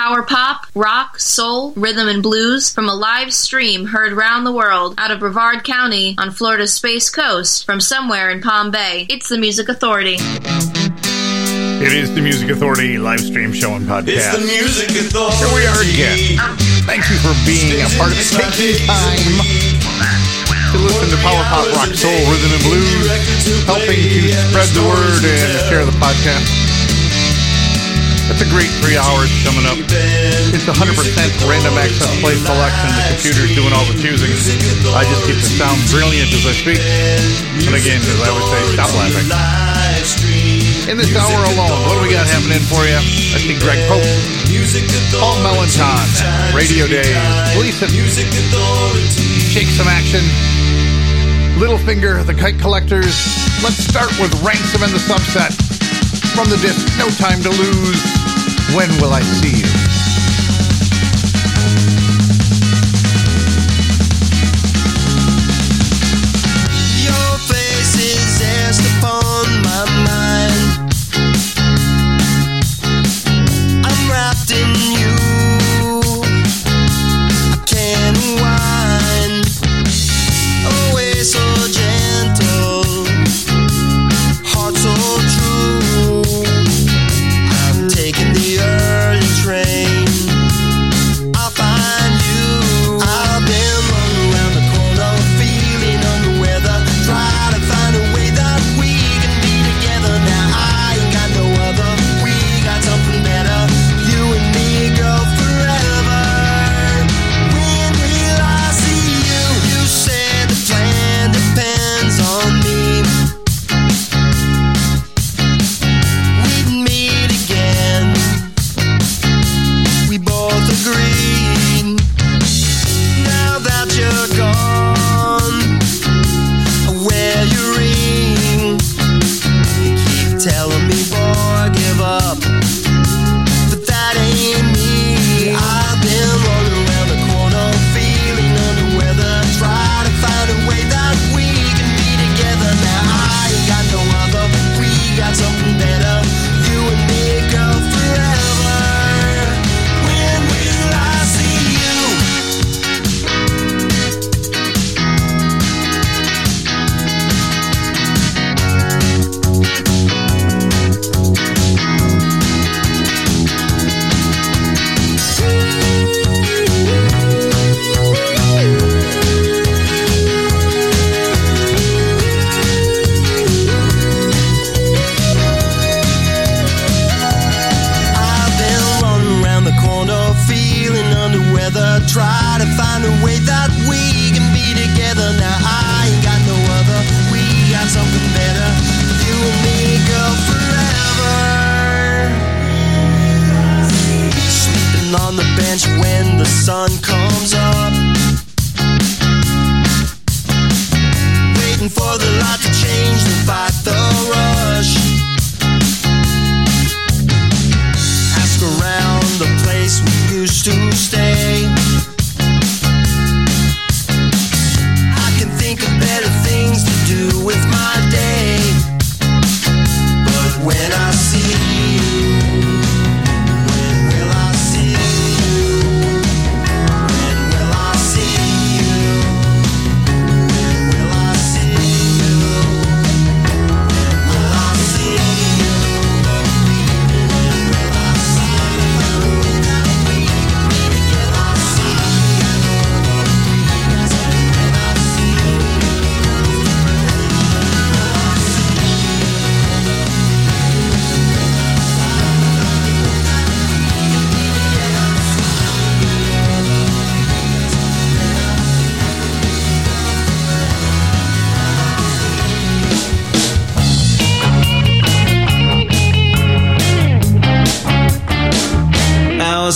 Power pop, rock, soul, rhythm, and blues from a live stream heard round the world out of Brevard County on Florida's Space Coast from somewhere in Palm Bay. It's the Music Authority. It is the Music Authority live stream show and podcast. It's the Music Authority. Here we are again. Thank you for being a part of it. Taking time to listen to power pop, rock, soul, rhythm, and blues, helping to spread the word and share the podcast. That's a great three hours coming up. It's 100% random access play selection. The computer's doing all the choosing. I just keep the sound brilliant as I speak. And again, as I would say, stop laughing. In this hour alone, what do we got happening for you? I see Greg Pope, Paul Melancon, Radio Day, Gleason, Shake Some Action, Littlefinger, The Kite Collectors. Let's start with Ransom and the Subset. From the disc, No Time to Lose, When Will I See You?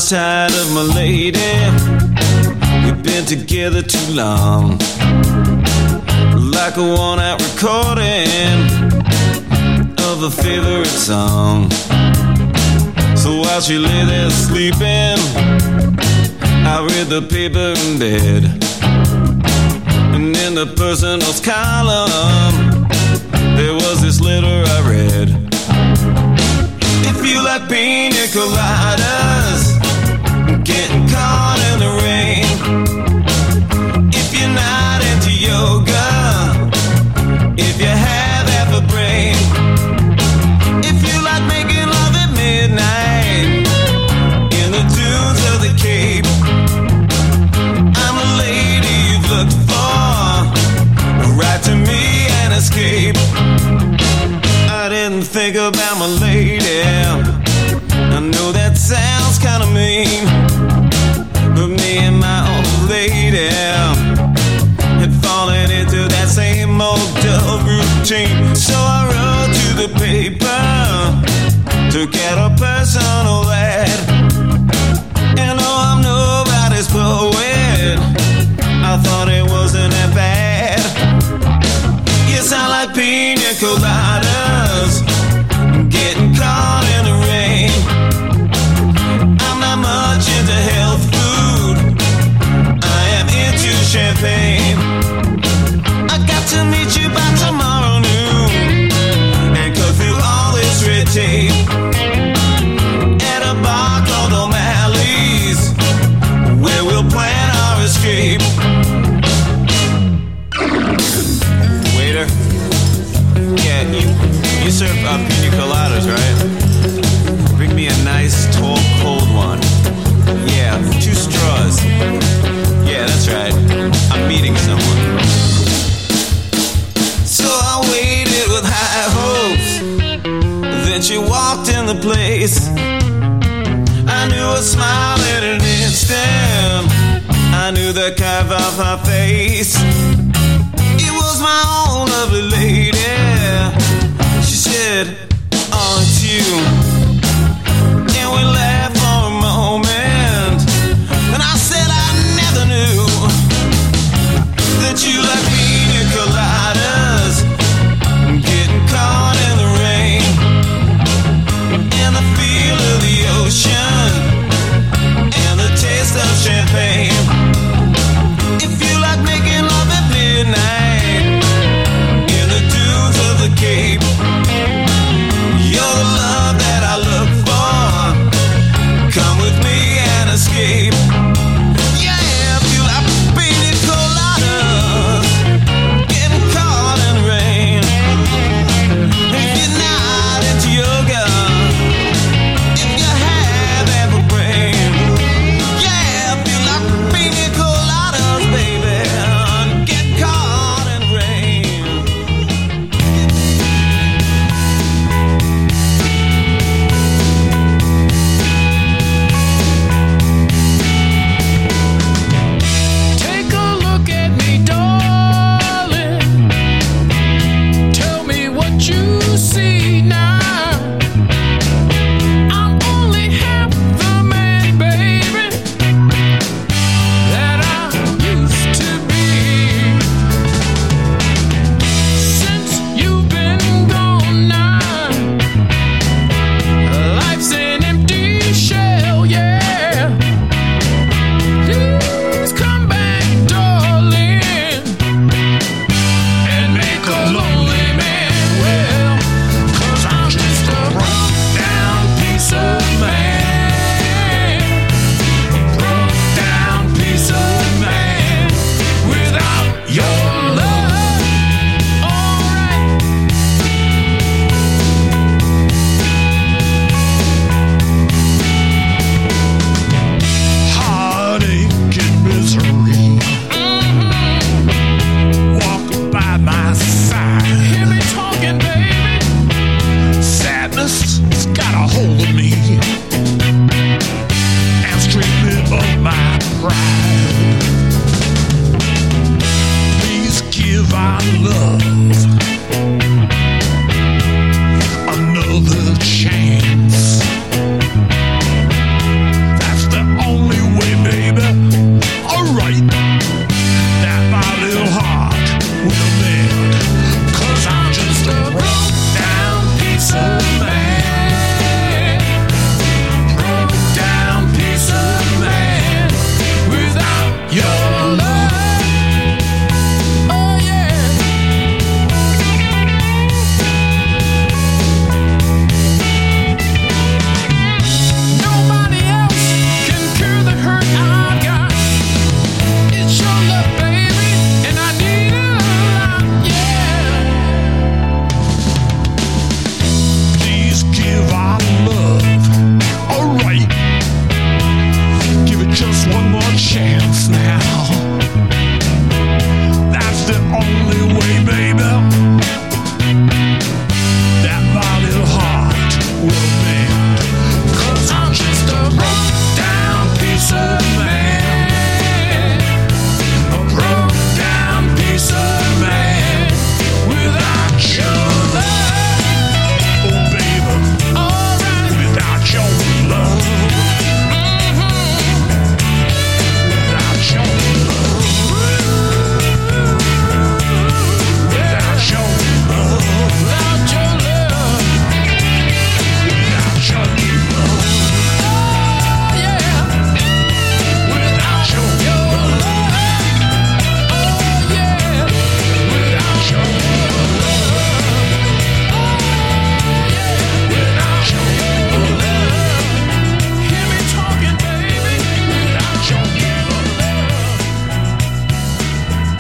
Tired of my lady. We've been together too long. Like a worn out recording of a favorite song. So while she lay there sleeping, I read the paper in bed. And in the personals column, there was this letter I read. If you like pina coladas So I wrote to the paper to get a personal ad. And though I'm nobody's poet, I thought it wasn't that bad. You sound like pina coladas, getting caught in the rain. I'm not much into health food, I am into champagne. face. I knew a smile in an instant. I knew the curve of her face. It was my own lovely lady. She said, Aren't you?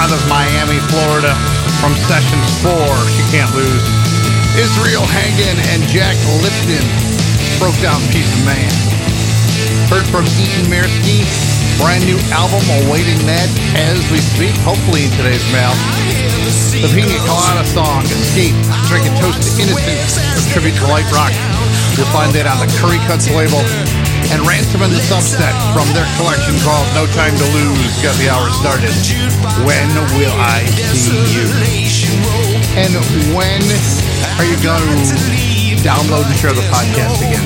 Out of Miami, Florida from Sessions 4, She Can't Lose. Israel Hagan and Jack Lipton, Broke Down Piece of Man. Heard from Eytan Mirsky, brand new album awaiting that as we speak, hopefully in today's mail. The Pina Colada song, Escape, Drink A Toast to Innocence, a tribute to light rock. You'll find that on the Curry Cuts label. And Ransom and the Subset from their collection called No Time to Lose got the hour started. When will I see you? And when are you going to download and share the podcast again?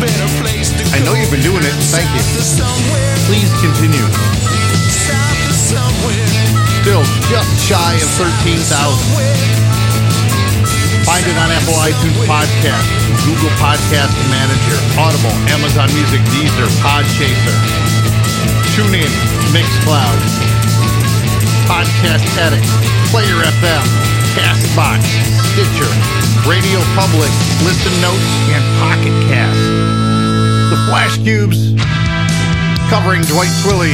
I know you've been doing it. Thank you. Please continue. Still just shy of 13,000. Find it on Apple iTunes Podcast, Google Podcast Manager, Audible, Amazon Music, Deezer, Podchaser, TuneIn, Mixcloud, Podcast Addict, Player FM, Castbox, Stitcher, Radio Public, Listen Notes, and Pocket Cast. The Flash Cubes covering Dwight Twilley.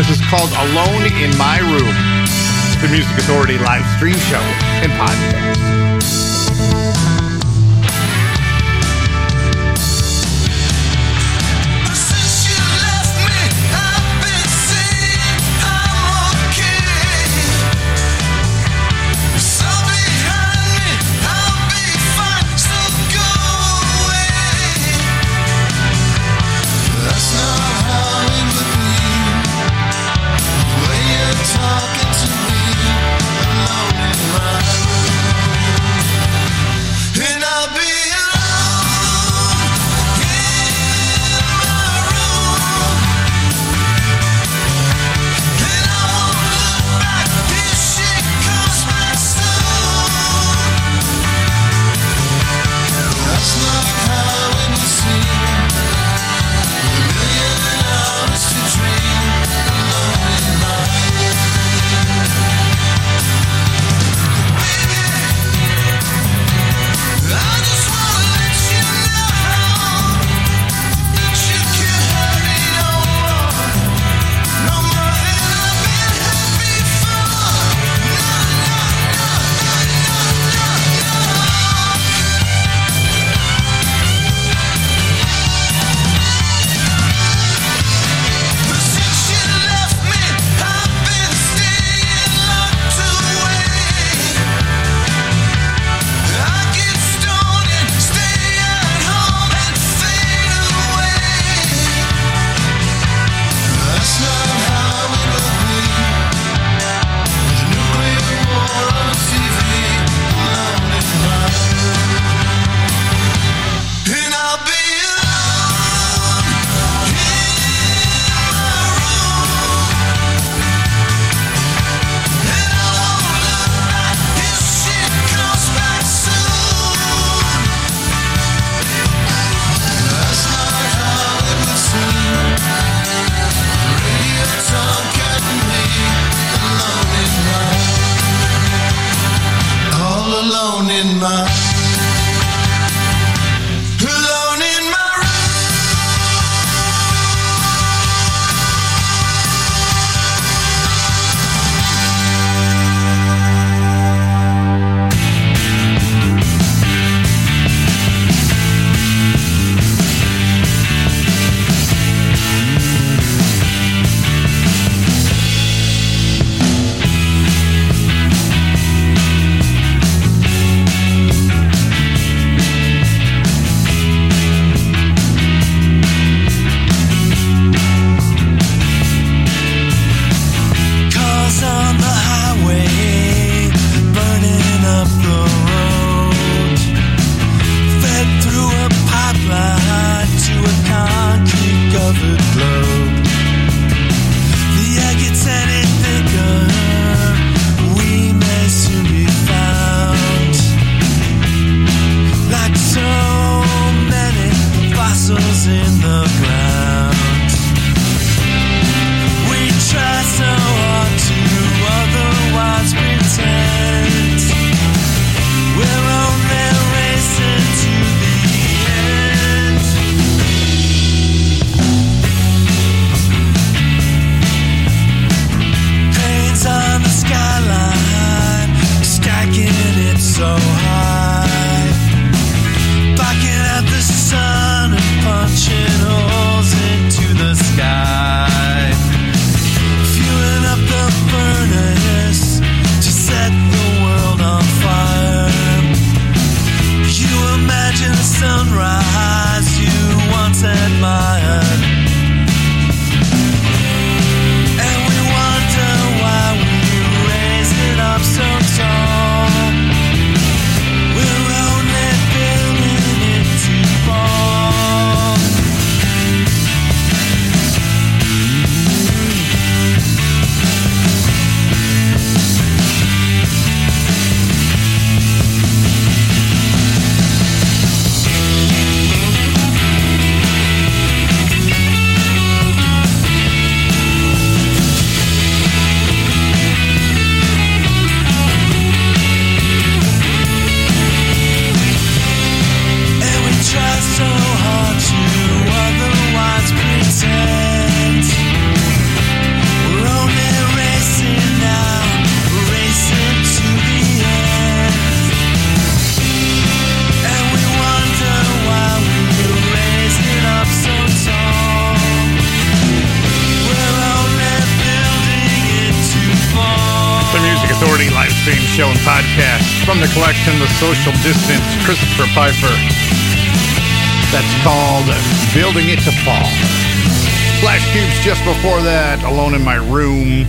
This is called Alone in My Room, the Music Authority live stream show and podcast. Since from the collection The Social Distance, Christopher Pfeiffer. That's called Building It to Fall. Flash Cubes just before that, Alone in My Room.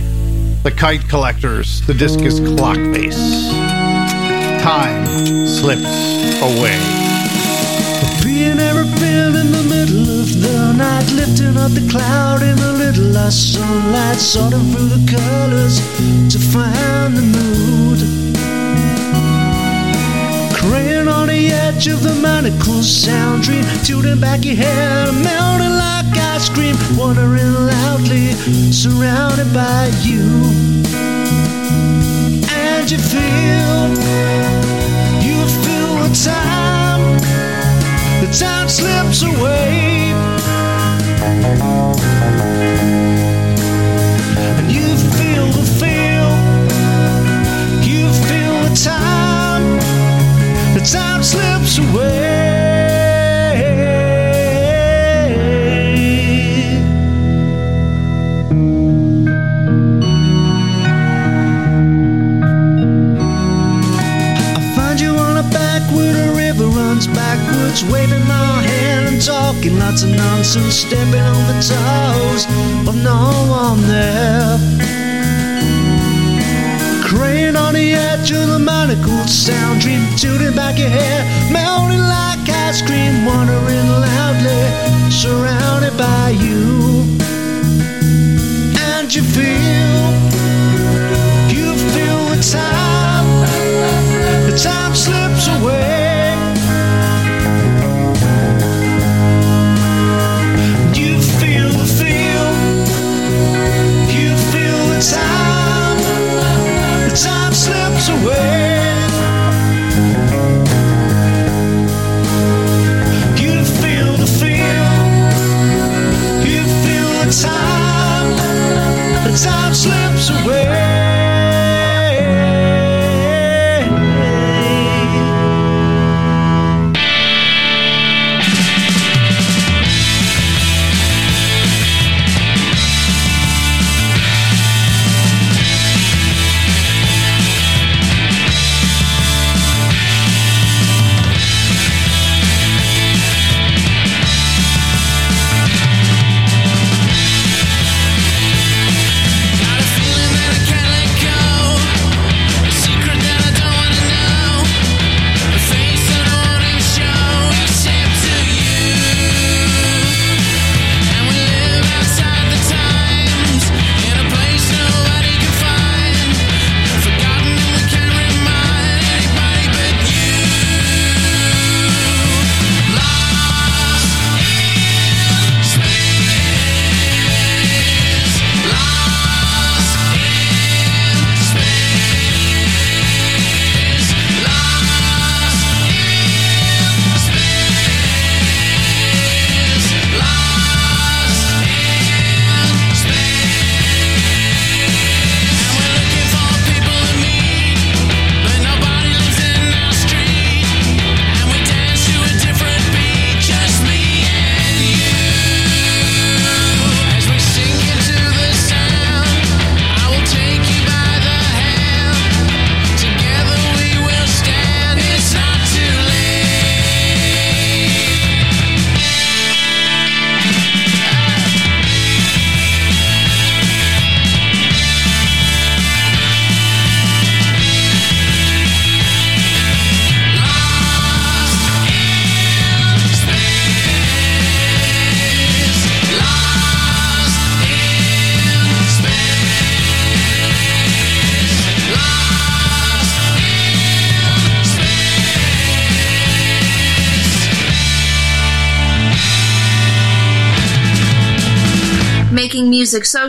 The Kite Collectors, The Discus Clock Face. Time slips away. Being airplane in the middle of the night, lifting up the cloud in the little less sunlight, sorting through the colors to find the mood. Edge of the manacle sound dream, tilting back your head, melting like ice cream, wandering loudly, surrounded by you. And you feel, you feel the time the time slips away. And you feel the feel, you feel the time, time slips away. I find you on a back where the river runs backwards, waving my hand and talking lots of nonsense, stepping on the toes of no one there. Crane on the edge of the manacled sound dream, tooting back your hair, melting like ice cream, wandering loudly, surrounded by you. And you feel, you feel the time, the time slips away.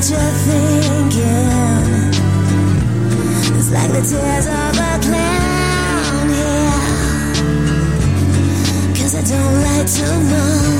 that you're thinking It's like the tears of a clown here. Cause I don't like to run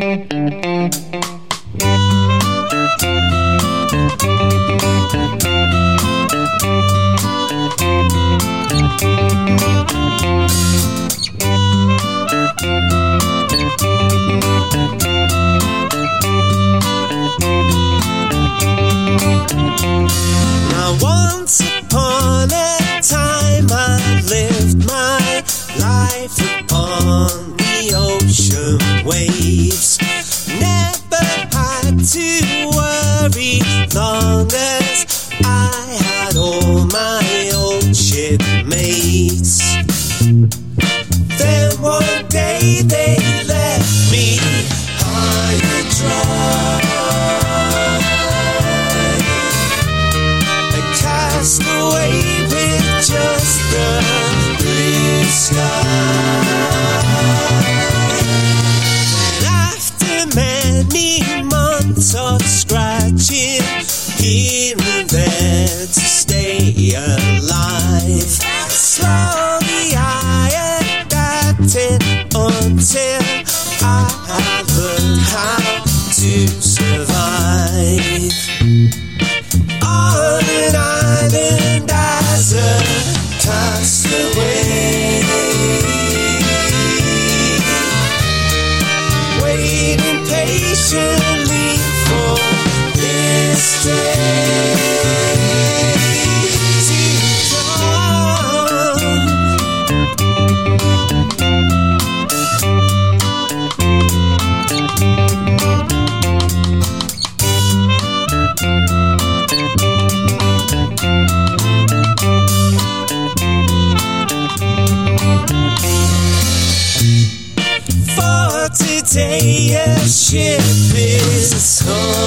A ship is coming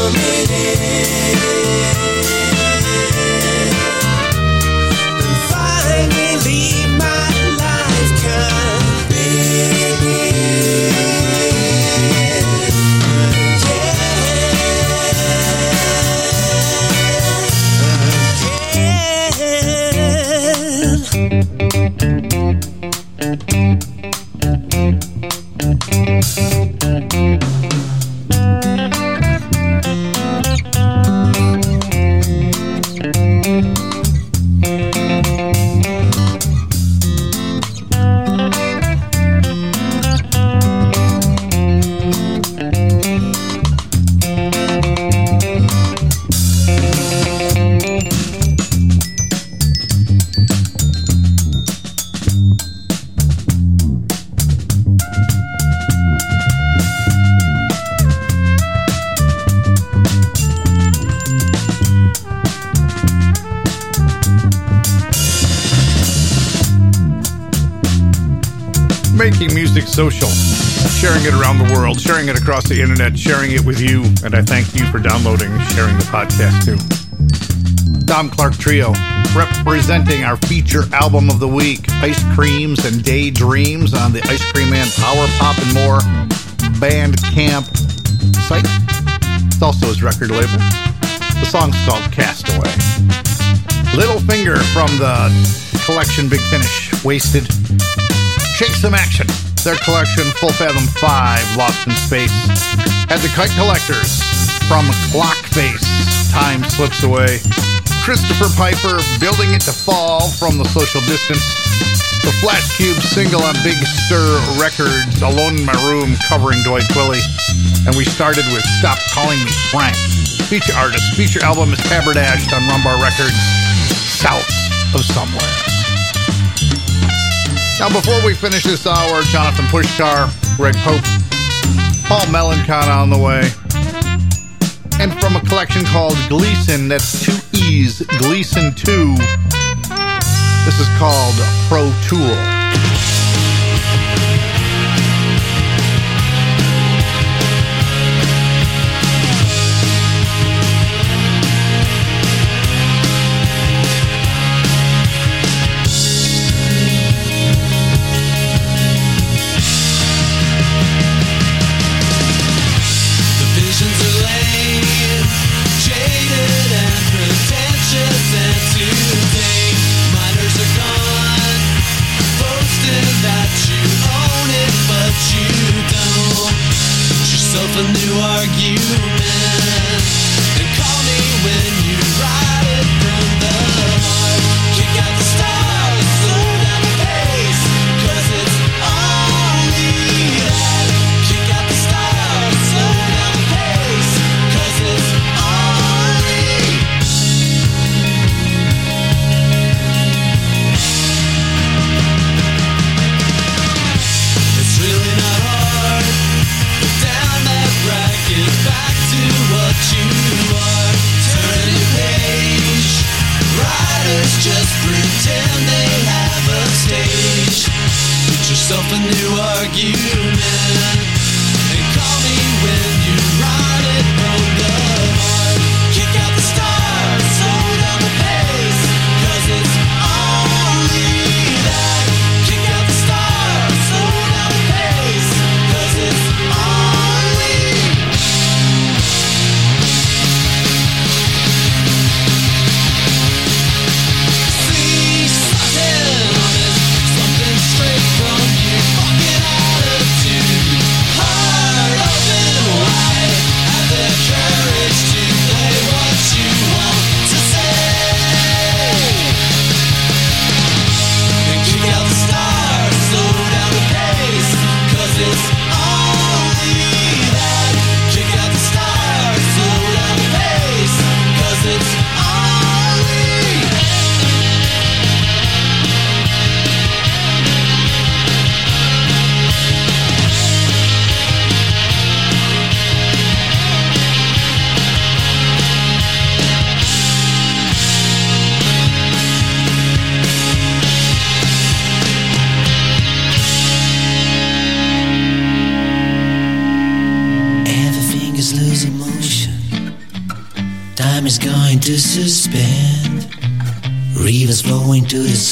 it with you, and I thank you for downloading and sharing the podcast too. Dom Clark Trio, representing our feature album of the week, Ice Creams and Daydreams on the Ice Cream Man Power Pop and More Bandcamp site. It's also his record label. The song's called Castaway. Little Finger from the collection Big Finish, Wasted. Shake Some Action, their collection Full Fathom 5, Lost in Space. Had the Kite Collectors from Clock Face, Time Slips Away. Christopher Piper, Building It to Fall from the Social Distance. The Flash Cube single on Big Stir Records, Alone in My Room, covering Dwight Twilley. And we started with Stop Calling Me Frank. Feature artist, feature album is Haberdashed on Rumbar Records, South of Somewhere. Now, before we finish this hour, Jonathan Pushkar, Greg Pope, Paul Melancon on the way. And from a collection called Gleason, that's two E's, Gleason 2. This is called Pro Tool.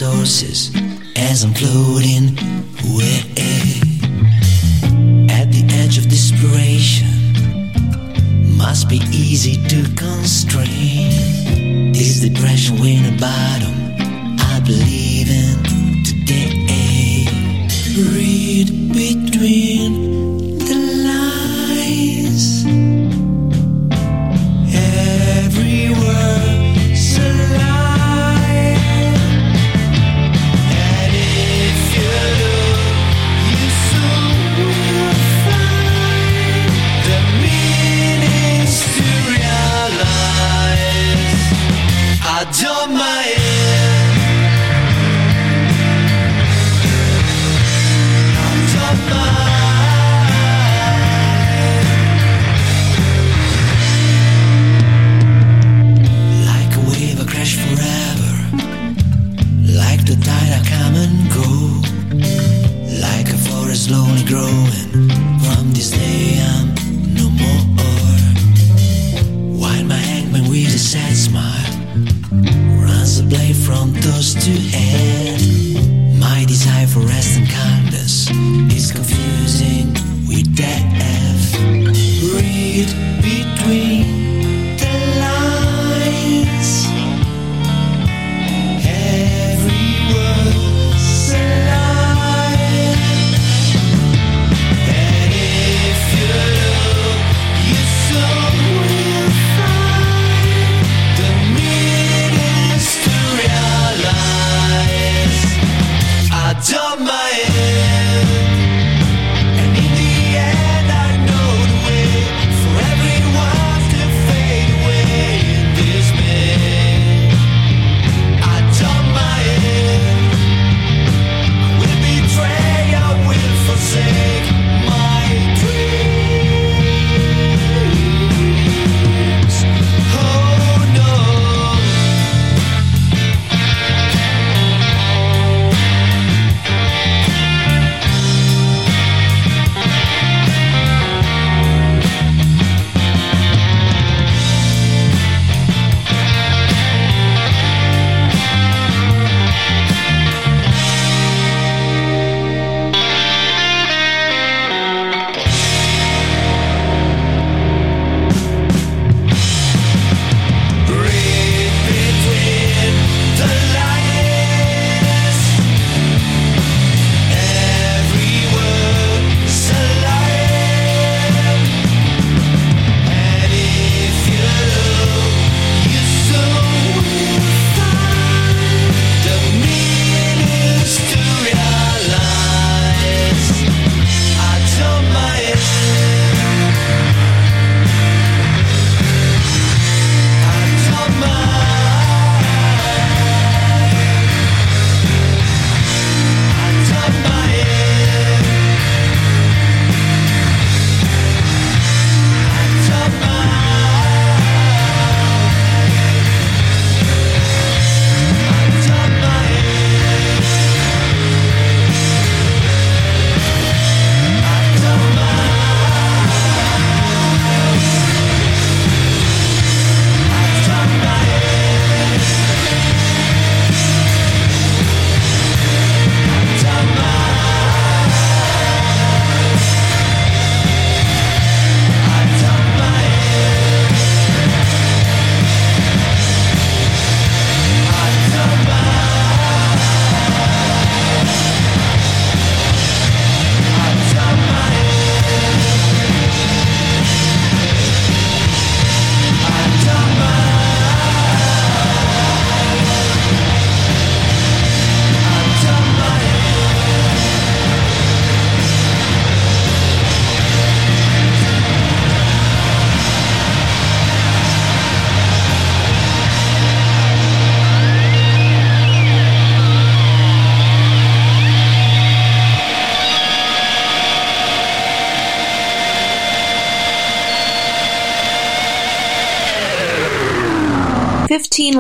sources as I'm close.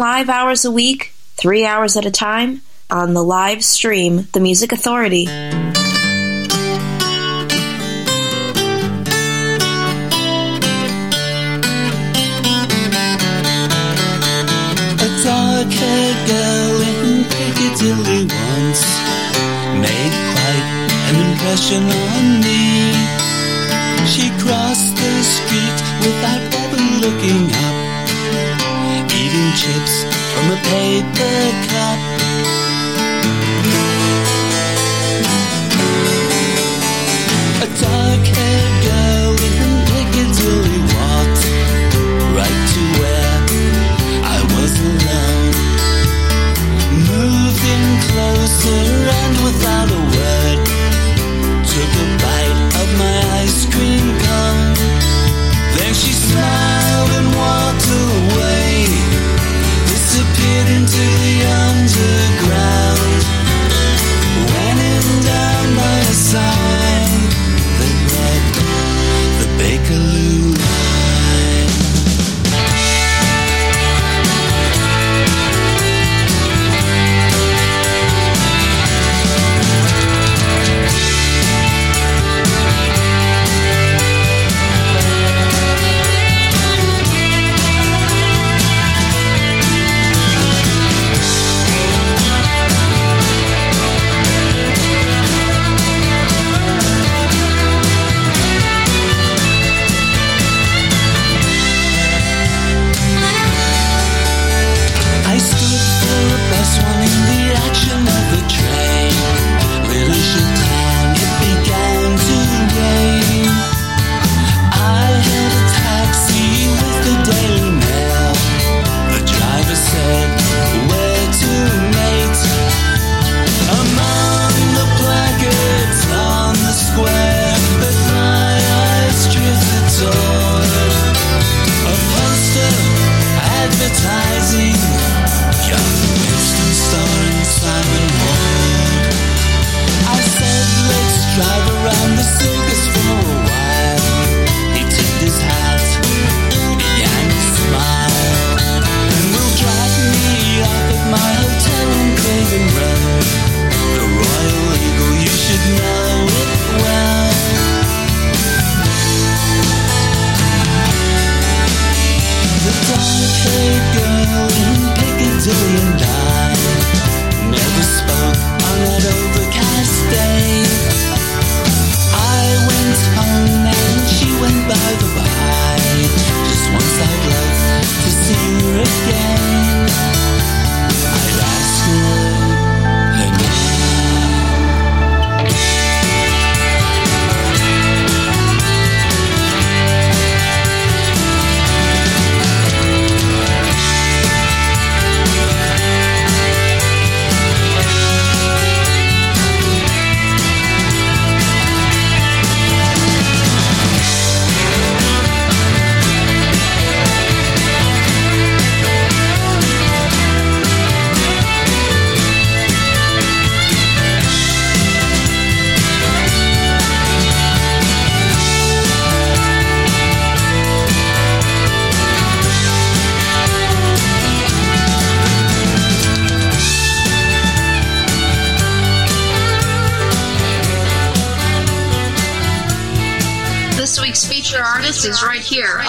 live hours a week, three hours at a time, on the live stream, The Music Authority. A dark-haired girl in Piccadilly once made quite an impression on me. She crossed the street without ever looking up chips from a paper cup. A dark haired girl in Piccadilly walked right to where I was alone. Moved in closer and without a word, took a bite of my ice cream cone. Then she smiled and walked away drifted into the underground. Down by a side.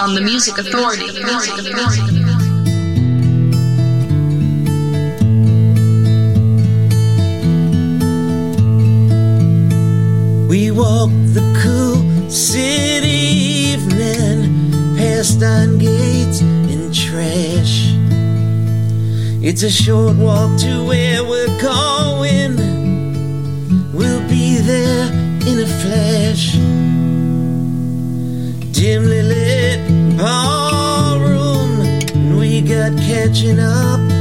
on the Music Authority. We walk the cool city evening past iron gates and trash. It's a short walk to where we're going. We'll be there in a flash. Dimly lit catching up.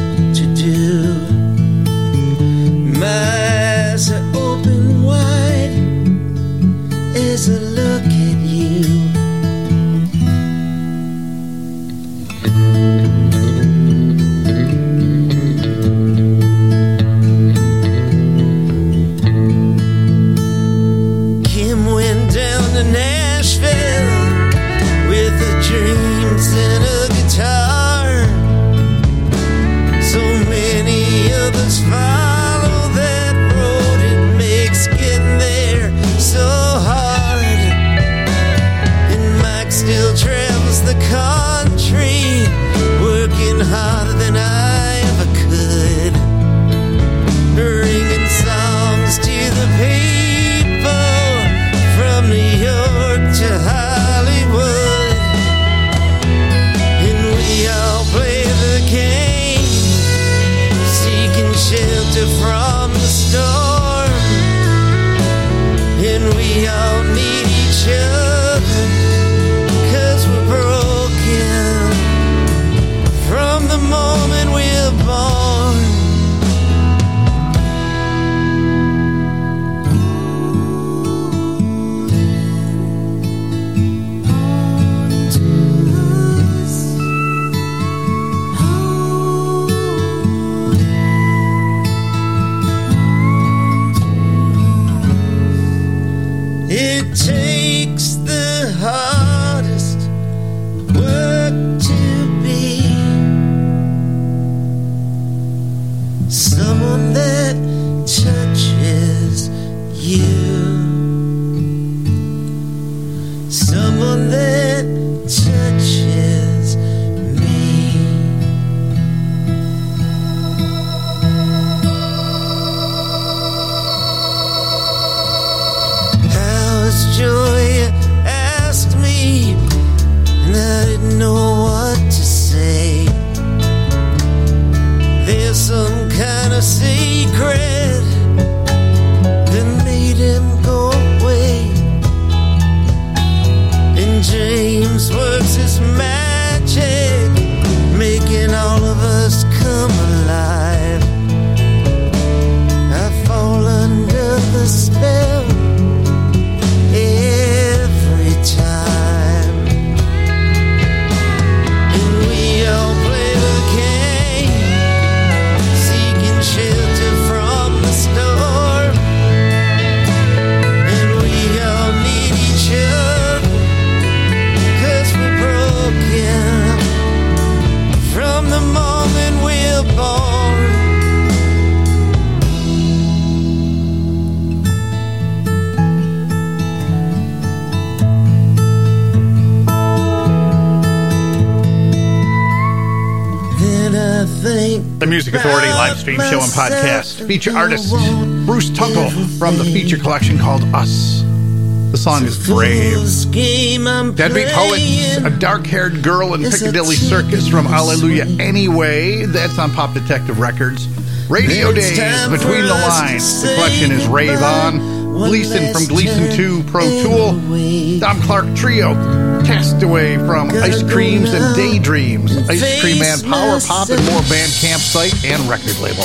Stream show and podcast. Feature artist Bruce Tunkel from the feature collection called Us. The song is Brave. Deadbeat Poets, a dark haired girl in Piccadilly Circus from Alleluia Anyway. That's on Pop Detective Records. Radio Days, Between the Lines. The collection is Rave On. Gleason from Gleason 2 Pro Tool. Dom Clark Trio. Castaway from Ice Creams and Daydreams. Ice Cream Man Power Pop and more Bandcamp site and record label.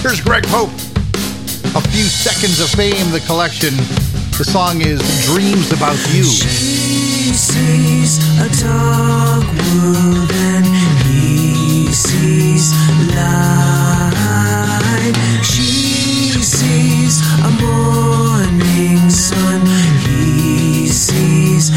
Here's Greg Pope. A few seconds of fame, the collection. The song is Dreams About You. She sees a dark world and he sees light. She sees a morning sun. He sees